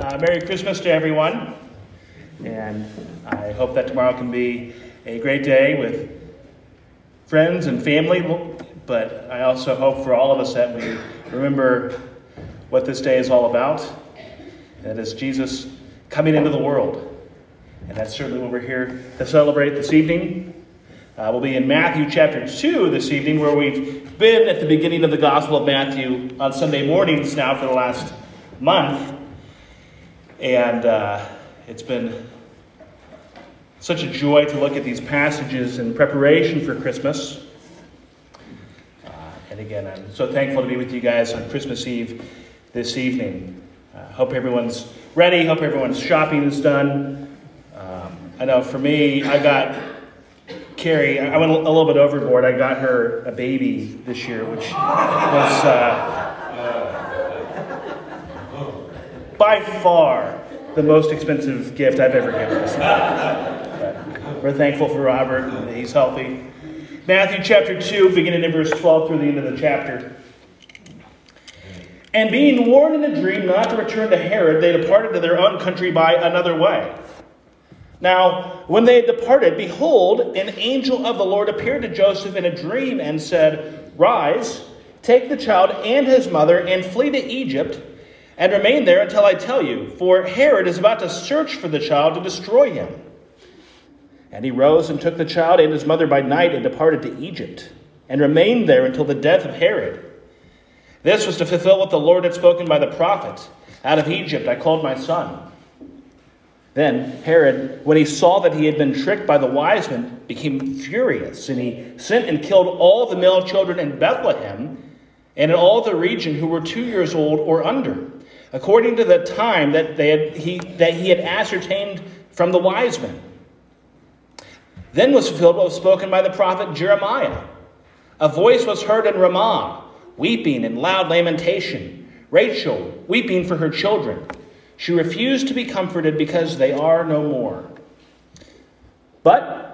Uh, Merry Christmas to everyone. And I hope that tomorrow can be a great day with friends and family. But I also hope for all of us that we remember what this day is all about. That is Jesus coming into the world. And that's certainly what we're here to celebrate this evening. Uh, we'll be in Matthew chapter 2 this evening, where we've been at the beginning of the Gospel of Matthew on Sunday mornings now for the last month. And uh, it's been such a joy to look at these passages in preparation for Christmas. Uh, and again, I'm so thankful to be with you guys on Christmas Eve this evening. Uh, hope everyone's ready. Hope everyone's shopping is done. Um, I know for me, I got Carrie, I went a little bit overboard. I got her a baby this year, which was uh, by far the most expensive gift I've ever given. we're thankful for Robert. He's healthy. Matthew chapter 2, beginning in verse 12 through the end of the chapter. And being warned in a dream not to return to Herod, they departed to their own country by another way. Now, when they had departed, behold, an angel of the Lord appeared to Joseph in a dream and said, Rise, take the child and his mother, and flee to Egypt, and remain there until I tell you, for Herod is about to search for the child to destroy him. And he rose and took the child and his mother by night and departed to Egypt, and remained there until the death of Herod. This was to fulfill what the Lord had spoken by the prophet Out of Egypt I called my son. Then Herod, when he saw that he had been tricked by the wise men, became furious, and he sent and killed all the male children in Bethlehem and in all the region who were two years old or under, according to the time that, they had, he, that he had ascertained from the wise men. Then was fulfilled what was spoken by the prophet Jeremiah. A voice was heard in Ramah, weeping and loud lamentation, Rachel weeping for her children she refused to be comforted because they are no more. But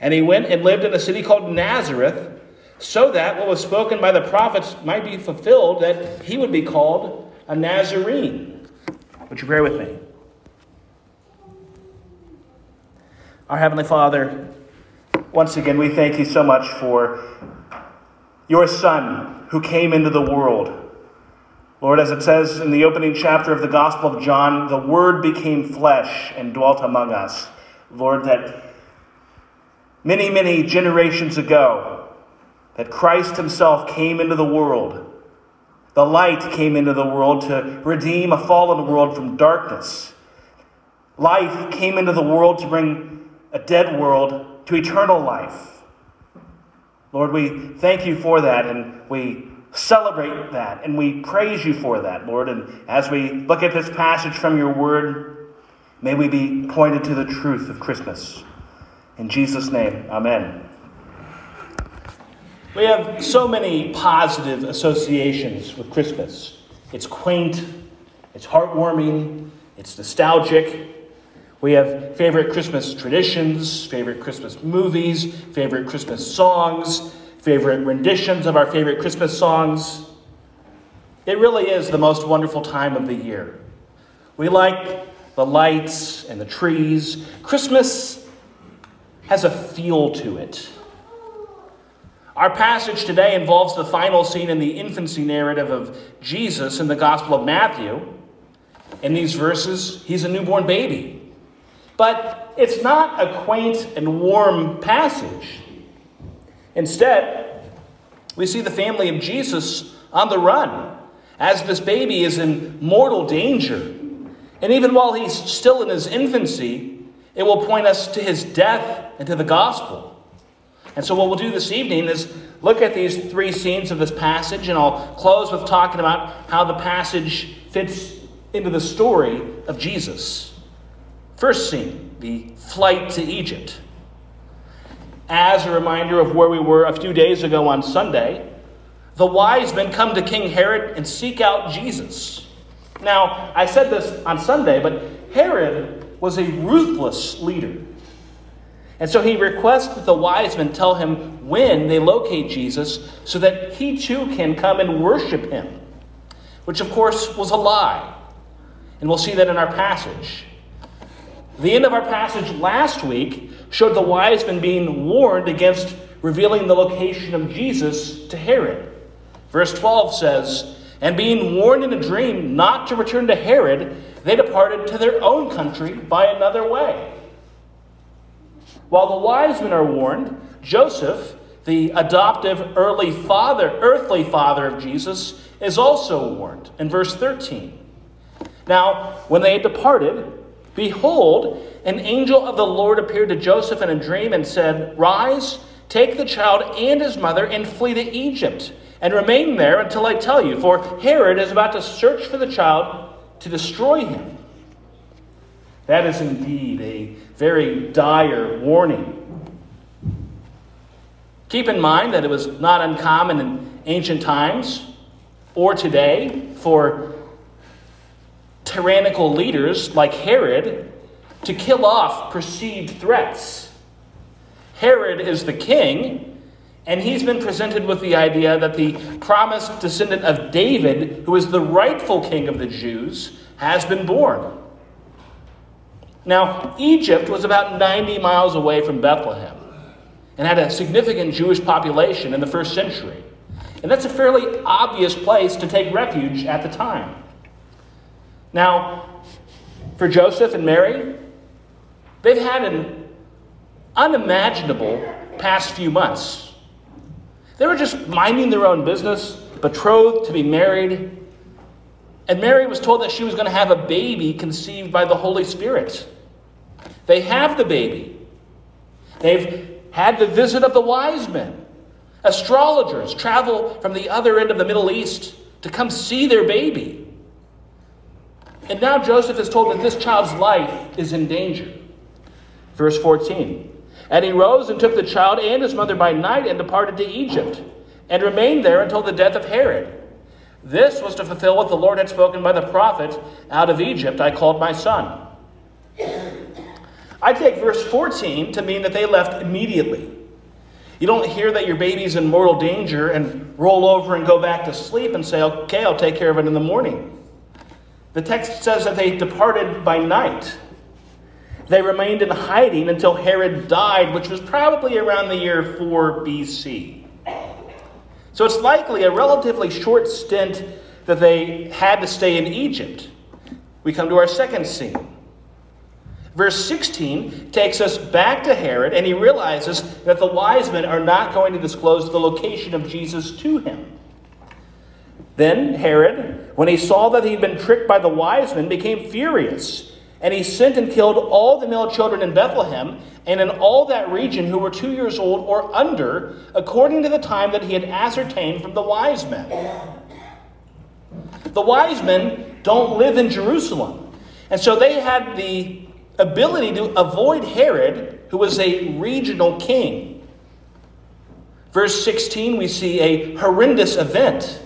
And he went and lived in a city called Nazareth, so that what was spoken by the prophets might be fulfilled, that he would be called a Nazarene. Would you pray with me? Our Heavenly Father, once again, we thank you so much for your Son who came into the world Lord, as it says in the opening chapter of the Gospel of John, the Word became flesh and dwelt among us. Lord, that many, many generations ago, that Christ Himself came into the world. The light came into the world to redeem a fallen world from darkness. Life came into the world to bring a dead world to eternal life. Lord, we thank you for that and we celebrate that and we praise you for that, Lord. And as we look at this passage from your word, may we be pointed to the truth of Christmas. In Jesus' name, amen. We have so many positive associations with Christmas. It's quaint, it's heartwarming, it's nostalgic. We have favorite Christmas traditions, favorite Christmas movies, favorite Christmas songs, favorite renditions of our favorite Christmas songs. It really is the most wonderful time of the year. We like the lights and the trees. Christmas has a feel to it. Our passage today involves the final scene in the infancy narrative of Jesus in the Gospel of Matthew. In these verses, he's a newborn baby. But it's not a quaint and warm passage. Instead, we see the family of Jesus on the run as this baby is in mortal danger. And even while he's still in his infancy, it will point us to his death and to the gospel. And so, what we'll do this evening is look at these three scenes of this passage, and I'll close with talking about how the passage fits into the story of Jesus. First scene, the flight to Egypt. As a reminder of where we were a few days ago on Sunday, the wise men come to King Herod and seek out Jesus. Now, I said this on Sunday, but Herod was a ruthless leader. And so he requests that the wise men tell him when they locate Jesus so that he too can come and worship him, which of course was a lie. And we'll see that in our passage. The end of our passage last week showed the wise men being warned against revealing the location of Jesus to Herod. Verse 12 says, And being warned in a dream not to return to Herod, they departed to their own country by another way. While the wise men are warned, Joseph, the adoptive early father, earthly father of Jesus, is also warned in verse 13. Now, when they had departed, behold, an angel of the Lord appeared to Joseph in a dream and said, Rise, take the child and his mother, and flee to Egypt, and remain there until I tell you, for Herod is about to search for the child to destroy him. That is indeed a very dire warning. Keep in mind that it was not uncommon in ancient times or today for tyrannical leaders like Herod to kill off perceived threats. Herod is the king, and he's been presented with the idea that the promised descendant of David, who is the rightful king of the Jews, has been born. Now, Egypt was about 90 miles away from Bethlehem and had a significant Jewish population in the first century. And that's a fairly obvious place to take refuge at the time. Now, for Joseph and Mary, they've had an unimaginable past few months. They were just minding their own business, betrothed to be married, and Mary was told that she was going to have a baby conceived by the Holy Spirit. They have the baby. They've had the visit of the wise men. Astrologers travel from the other end of the Middle East to come see their baby. And now Joseph is told that this child's life is in danger. Verse 14 And he rose and took the child and his mother by night and departed to Egypt, and remained there until the death of Herod. This was to fulfill what the Lord had spoken by the prophet Out of Egypt I called my son. I take verse 14 to mean that they left immediately. You don't hear that your baby's in mortal danger and roll over and go back to sleep and say, okay, I'll take care of it in the morning. The text says that they departed by night. They remained in hiding until Herod died, which was probably around the year 4 BC. So it's likely a relatively short stint that they had to stay in Egypt. We come to our second scene. Verse 16 takes us back to Herod, and he realizes that the wise men are not going to disclose the location of Jesus to him. Then Herod, when he saw that he had been tricked by the wise men, became furious and he sent and killed all the male children in Bethlehem and in all that region who were two years old or under, according to the time that he had ascertained from the wise men. The wise men don't live in Jerusalem. And so they had the ability to avoid Herod, who was a regional king. Verse 16, we see a horrendous event,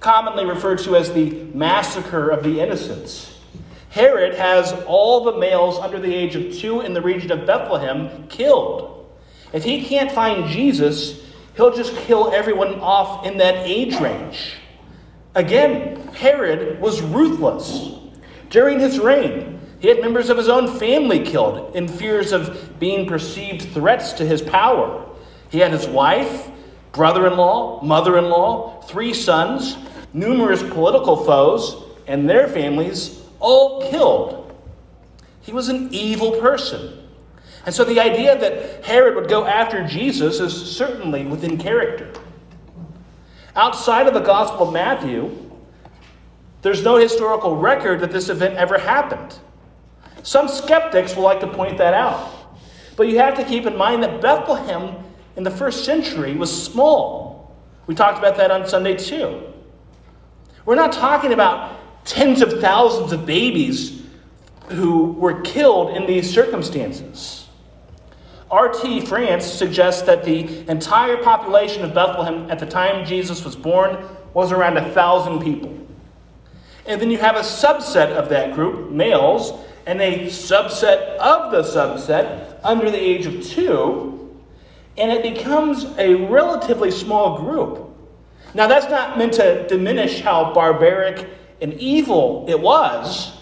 commonly referred to as the massacre of the innocents. Herod has all the males under the age of two in the region of Bethlehem killed. If he can't find Jesus, he'll just kill everyone off in that age range. Again, Herod was ruthless. During his reign, he had members of his own family killed in fears of being perceived threats to his power. He had his wife, brother in law, mother in law, three sons, numerous political foes, and their families all killed. He was an evil person. And so the idea that Herod would go after Jesus is certainly within character. Outside of the Gospel of Matthew, there's no historical record that this event ever happened. Some skeptics will like to point that out. But you have to keep in mind that Bethlehem in the first century was small. We talked about that on Sunday too. We're not talking about tens of thousands of babies who were killed in these circumstances. R.T. France suggests that the entire population of Bethlehem at the time Jesus was born was around a thousand people. And then you have a subset of that group, males, and a subset of the subset under the age of two, and it becomes a relatively small group. Now, that's not meant to diminish how barbaric and evil it was,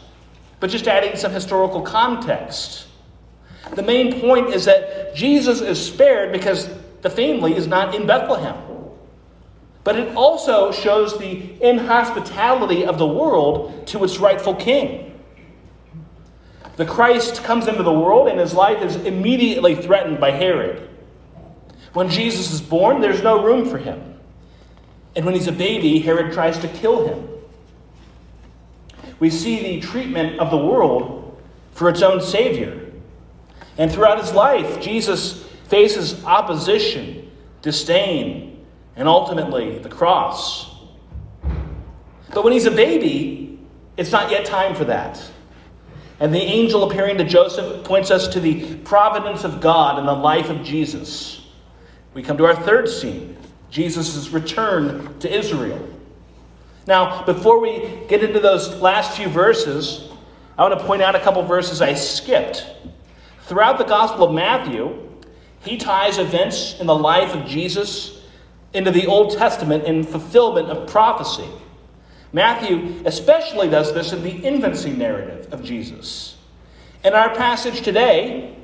but just adding some historical context. The main point is that Jesus is spared because the family is not in Bethlehem. But it also shows the inhospitality of the world to its rightful king. The Christ comes into the world and his life is immediately threatened by Herod. When Jesus is born, there's no room for him. And when he's a baby, Herod tries to kill him. We see the treatment of the world for its own Savior. And throughout his life, Jesus faces opposition, disdain, and ultimately the cross. But when he's a baby, it's not yet time for that. And the angel appearing to Joseph points us to the providence of God in the life of Jesus. We come to our third scene Jesus' return to Israel. Now, before we get into those last few verses, I want to point out a couple verses I skipped. Throughout the Gospel of Matthew, he ties events in the life of Jesus into the Old Testament in fulfillment of prophecy. Matthew especially does this in the infancy narrative of Jesus. In our passage today,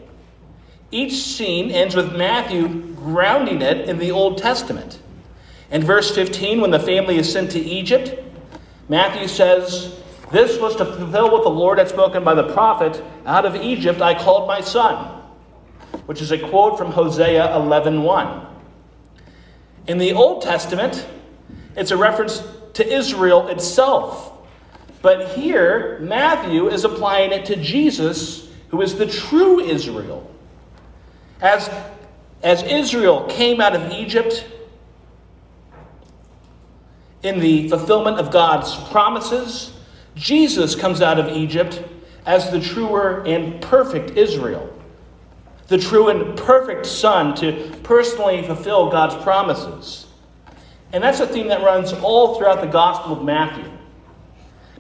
each scene ends with Matthew grounding it in the Old Testament. In verse 15, when the family is sent to Egypt, Matthew says, this was to fulfill what the Lord had spoken by the prophet Out of Egypt I called my son, which is a quote from Hosea 11.1. In the Old Testament, it's a reference to Israel itself. But here, Matthew is applying it to Jesus, who is the true Israel. As, as Israel came out of Egypt, in the fulfillment of God's promises, Jesus comes out of Egypt as the truer and perfect Israel, the true and perfect Son to personally fulfill God's promises. And that's a theme that runs all throughout the Gospel of Matthew.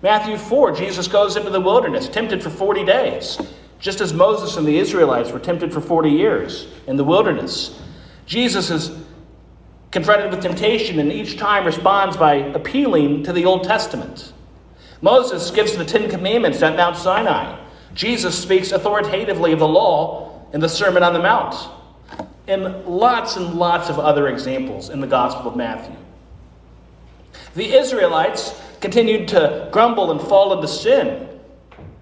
Matthew 4, Jesus goes into the wilderness, tempted for 40 days, just as Moses and the Israelites were tempted for 40 years in the wilderness. Jesus is confronted with temptation and each time responds by appealing to the Old Testament. Moses gives the Ten Commandments at Mount Sinai. Jesus speaks authoritatively of the law in the Sermon on the Mount. And lots and lots of other examples in the Gospel of Matthew. The Israelites continued to grumble and fall into sin.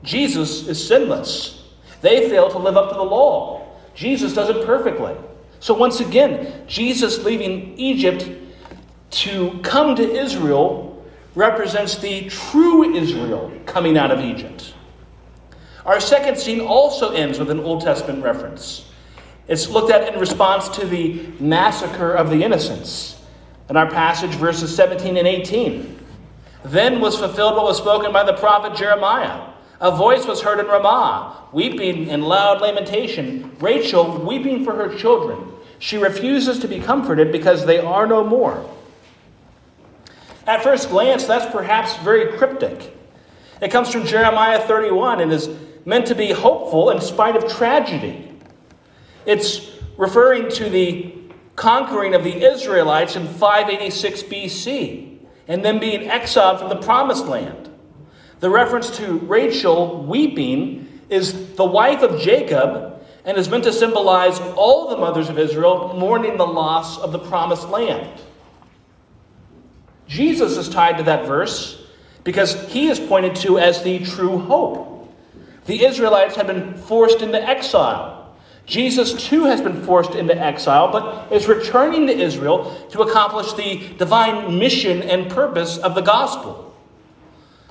Jesus is sinless. They fail to live up to the law. Jesus does it perfectly. So, once again, Jesus leaving Egypt to come to Israel represents the true Israel coming out of Egypt. Our second scene also ends with an Old Testament reference. It's looked at in response to the massacre of the innocents. In our passage, verses 17 and 18. Then was fulfilled what was spoken by the prophet Jeremiah. A voice was heard in Ramah, weeping in loud lamentation, Rachel weeping for her children. She refuses to be comforted because they are no more. At first glance, that's perhaps very cryptic. It comes from Jeremiah 31 and is meant to be hopeful in spite of tragedy. It's referring to the conquering of the Israelites in 586 BC and then being exiled from the promised land. The reference to Rachel weeping is the wife of Jacob and is meant to symbolize all the mothers of Israel mourning the loss of the promised land. Jesus is tied to that verse because he is pointed to as the true hope. The Israelites had been forced into exile. Jesus too has been forced into exile, but is returning to Israel to accomplish the divine mission and purpose of the gospel.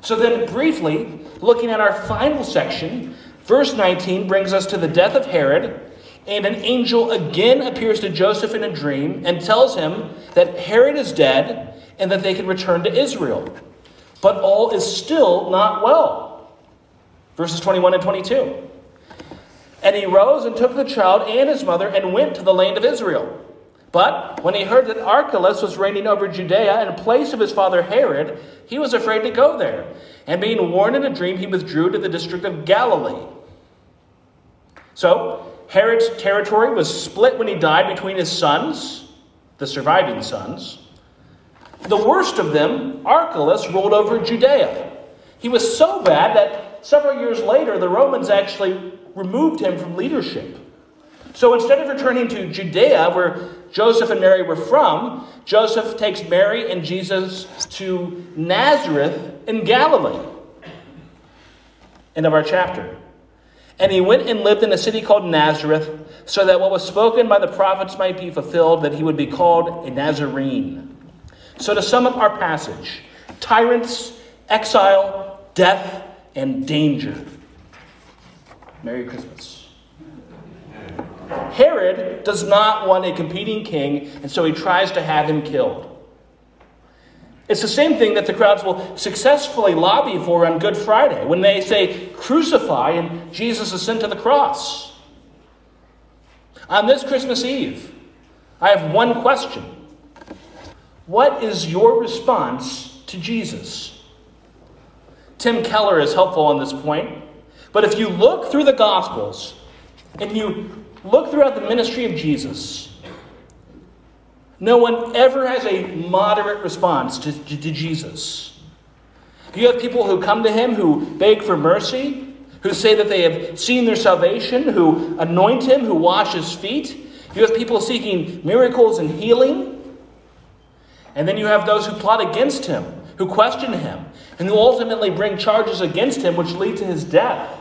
So, then, briefly, looking at our final section, verse 19 brings us to the death of Herod, and an angel again appears to Joseph in a dream and tells him that Herod is dead and that they can return to Israel. But all is still not well. Verses 21 and 22. And he rose and took the child and his mother and went to the land of Israel. But when he heard that Archelaus was reigning over Judea in place of his father Herod, he was afraid to go there. And being warned in a dream, he withdrew to the district of Galilee. So, Herod's territory was split when he died between his sons, the surviving sons. The worst of them, Archelaus, ruled over Judea. He was so bad that several years later, the Romans actually removed him from leadership. So instead of returning to Judea, where Joseph and Mary were from, Joseph takes Mary and Jesus to Nazareth in Galilee. End of our chapter. And he went and lived in a city called Nazareth, so that what was spoken by the prophets might be fulfilled, that he would be called a Nazarene. So to sum up our passage tyrants, exile, death, and danger. Merry Christmas. Herod does not want a competing king, and so he tries to have him killed. It's the same thing that the crowds will successfully lobby for on Good Friday when they say, crucify, and Jesus is sent to the cross. On this Christmas Eve, I have one question What is your response to Jesus? Tim Keller is helpful on this point. But if you look through the Gospels and you look throughout the ministry of Jesus, no one ever has a moderate response to, to, to, Jesus. You have people who come to him who beg for mercy, who say that they have seen their salvation, who anoint him, who wash his feet. You have people seeking miracles and healing. And then you have those who plot against him, who question him, and who ultimately bring charges against him which lead to his death.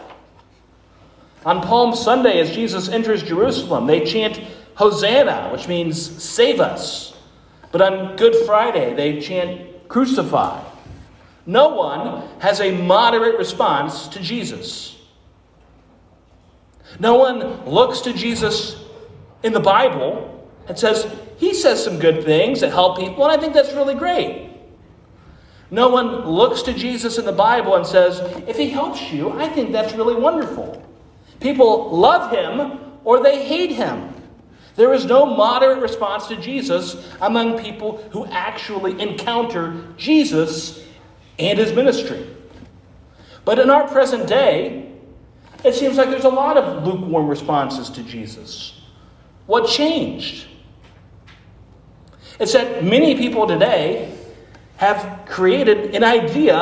On Palm Sunday, as Jesus enters Jerusalem, they chant Hosanna, which means save us. But on Good Friday, they chant crucify. No one has a moderate response to Jesus. No one looks to Jesus in the Bible and says, He says some good things that help people, and I think that's really great. No one looks to Jesus in the Bible and says, If He helps you, I think that's really wonderful. People love him or they hate him. There is no moderate response to Jesus among people who actually encounter Jesus and his ministry. But in our present day, it seems like there's a lot of lukewarm responses to Jesus. What changed? It's that many people today have created an idea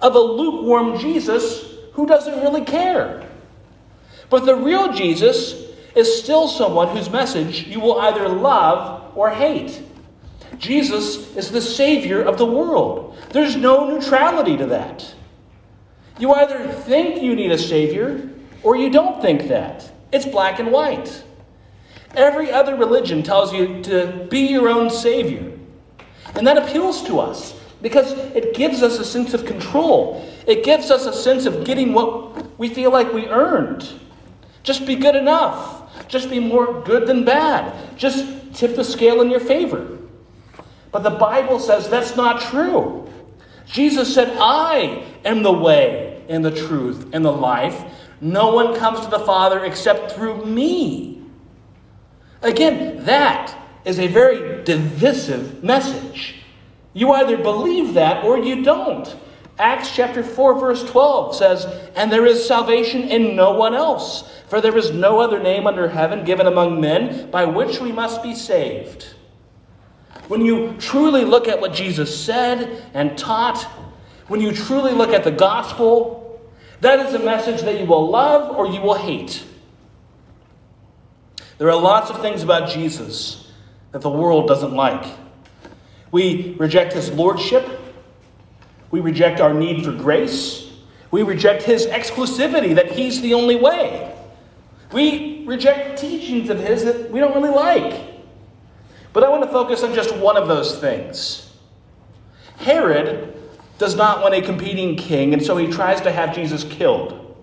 of a lukewarm Jesus who doesn't really care. But the real Jesus is still someone whose message you will either love or hate. Jesus is the Savior of the world. There's no neutrality to that. You either think you need a Savior or you don't think that. It's black and white. Every other religion tells you to be your own Savior. And that appeals to us because it gives us a sense of control. It gives us a sense of getting what we feel like we earned. Just be good enough. Just be more good than bad. Just tip the scale in your favor. But the Bible says that's not true. Jesus said, I am the way and the truth and the life. No one comes to the Father except through me. Again, that is a very divisive message. You either believe that or you don't. Acts chapter 4, verse 12 says, And there is salvation in no one else, for there is no other name under heaven given among men by which we must be saved. When you truly look at what Jesus said and taught, when you truly look at the gospel, that is a message that you will love or you will hate. There are lots of things about Jesus that the world doesn't like. We reject his lordship. We reject our need for grace. We reject his exclusivity, that he's the only way. We reject teachings of his that we don't really like. But I want to focus on just one of those things. Herod does not want a competing king, and so he tries to have Jesus killed.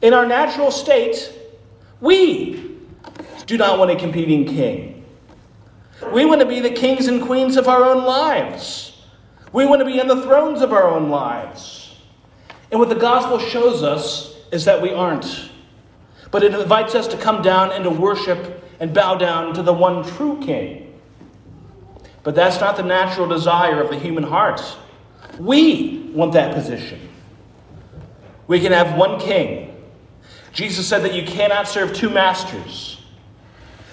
In our natural state, we do not want a competing king. We want to be the kings and queens of our own lives. We want to be on the thrones of our own lives. And what the gospel shows us is that we aren't. But it invites us to come down and to worship and bow down to the one true King. But that's not the natural desire of the human heart. We want that position. We can have one king. Jesus said that you cannot serve two masters.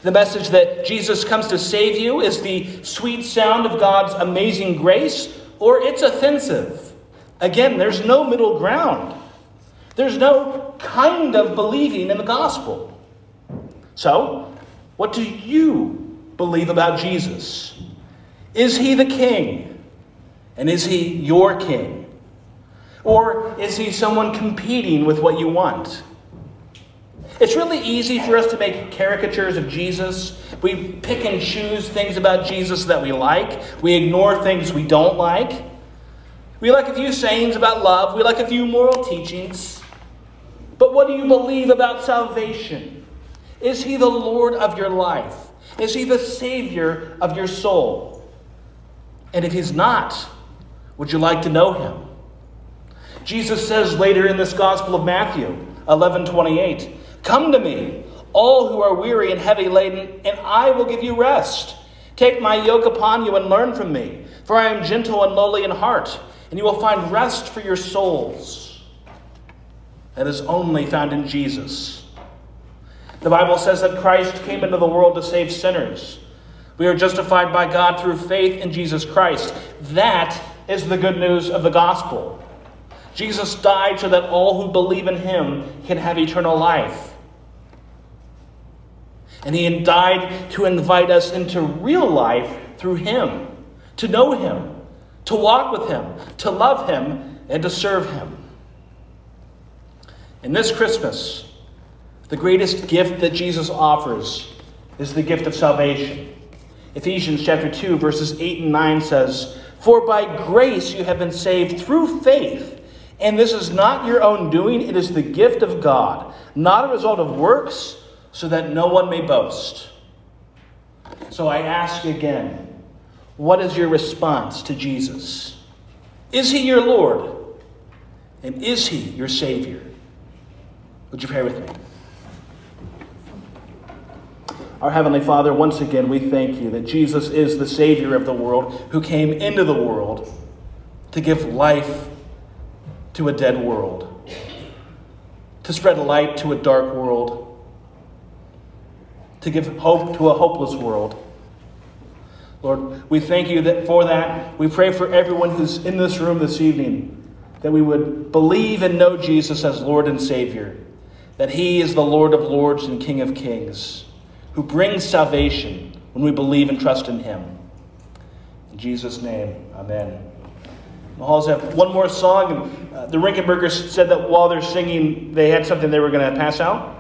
The message that Jesus comes to save you is the sweet sound of God's amazing grace, or it's offensive. Again, there's no middle ground. There's no kind of believing in the gospel. So, what do you believe about Jesus? Is he the king? And is he your king? Or is he someone competing with what you want? It's really easy for us to make caricatures of Jesus. We pick and choose things about Jesus that we like, we ignore things we don't like. We like a few sayings about love, we like a few moral teachings. But what do you believe about salvation? Is he the Lord of your life? Is he the Savior of your soul? And if he's not, would you like to know him? Jesus says later in this Gospel of Matthew 11 28, Come to me, all who are weary and heavy laden, and I will give you rest. Take my yoke upon you and learn from me, for I am gentle and lowly in heart, and you will find rest for your souls. That is only found in Jesus. The Bible says that Christ came into the world to save sinners. We are justified by God through faith in Jesus Christ. That is the good news of the gospel. Jesus died so that all who believe in him can have eternal life. And he died to invite us into real life through him, to know him, to walk with him, to love him, and to serve him. In this Christmas, the greatest gift that Jesus offers is the gift of salvation. Ephesians chapter 2 verses 8 and 9 says, "For by grace you have been saved through faith, and this is not your own doing, it is the gift of God, not a result of works, so that no one may boast." So I ask again, what is your response to Jesus? Is he your Lord? And is he your Savior? Would you pray with me? Our Heavenly Father, once again, we thank you that Jesus is the Savior of the world who came into the world to give life to a dead world, to spread light to a dark world, to give hope to a hopeless world. Lord, we thank you that for that. We pray for everyone who's in this room this evening that we would believe and know Jesus as Lord and Savior, that He is the Lord of Lords and King of Kings, who brings salvation when we believe and trust in Him. In Jesus' name, Amen. The Halls have one more song, and uh, the Rinkenbergers said that while they're singing, they had something they were going to pass out.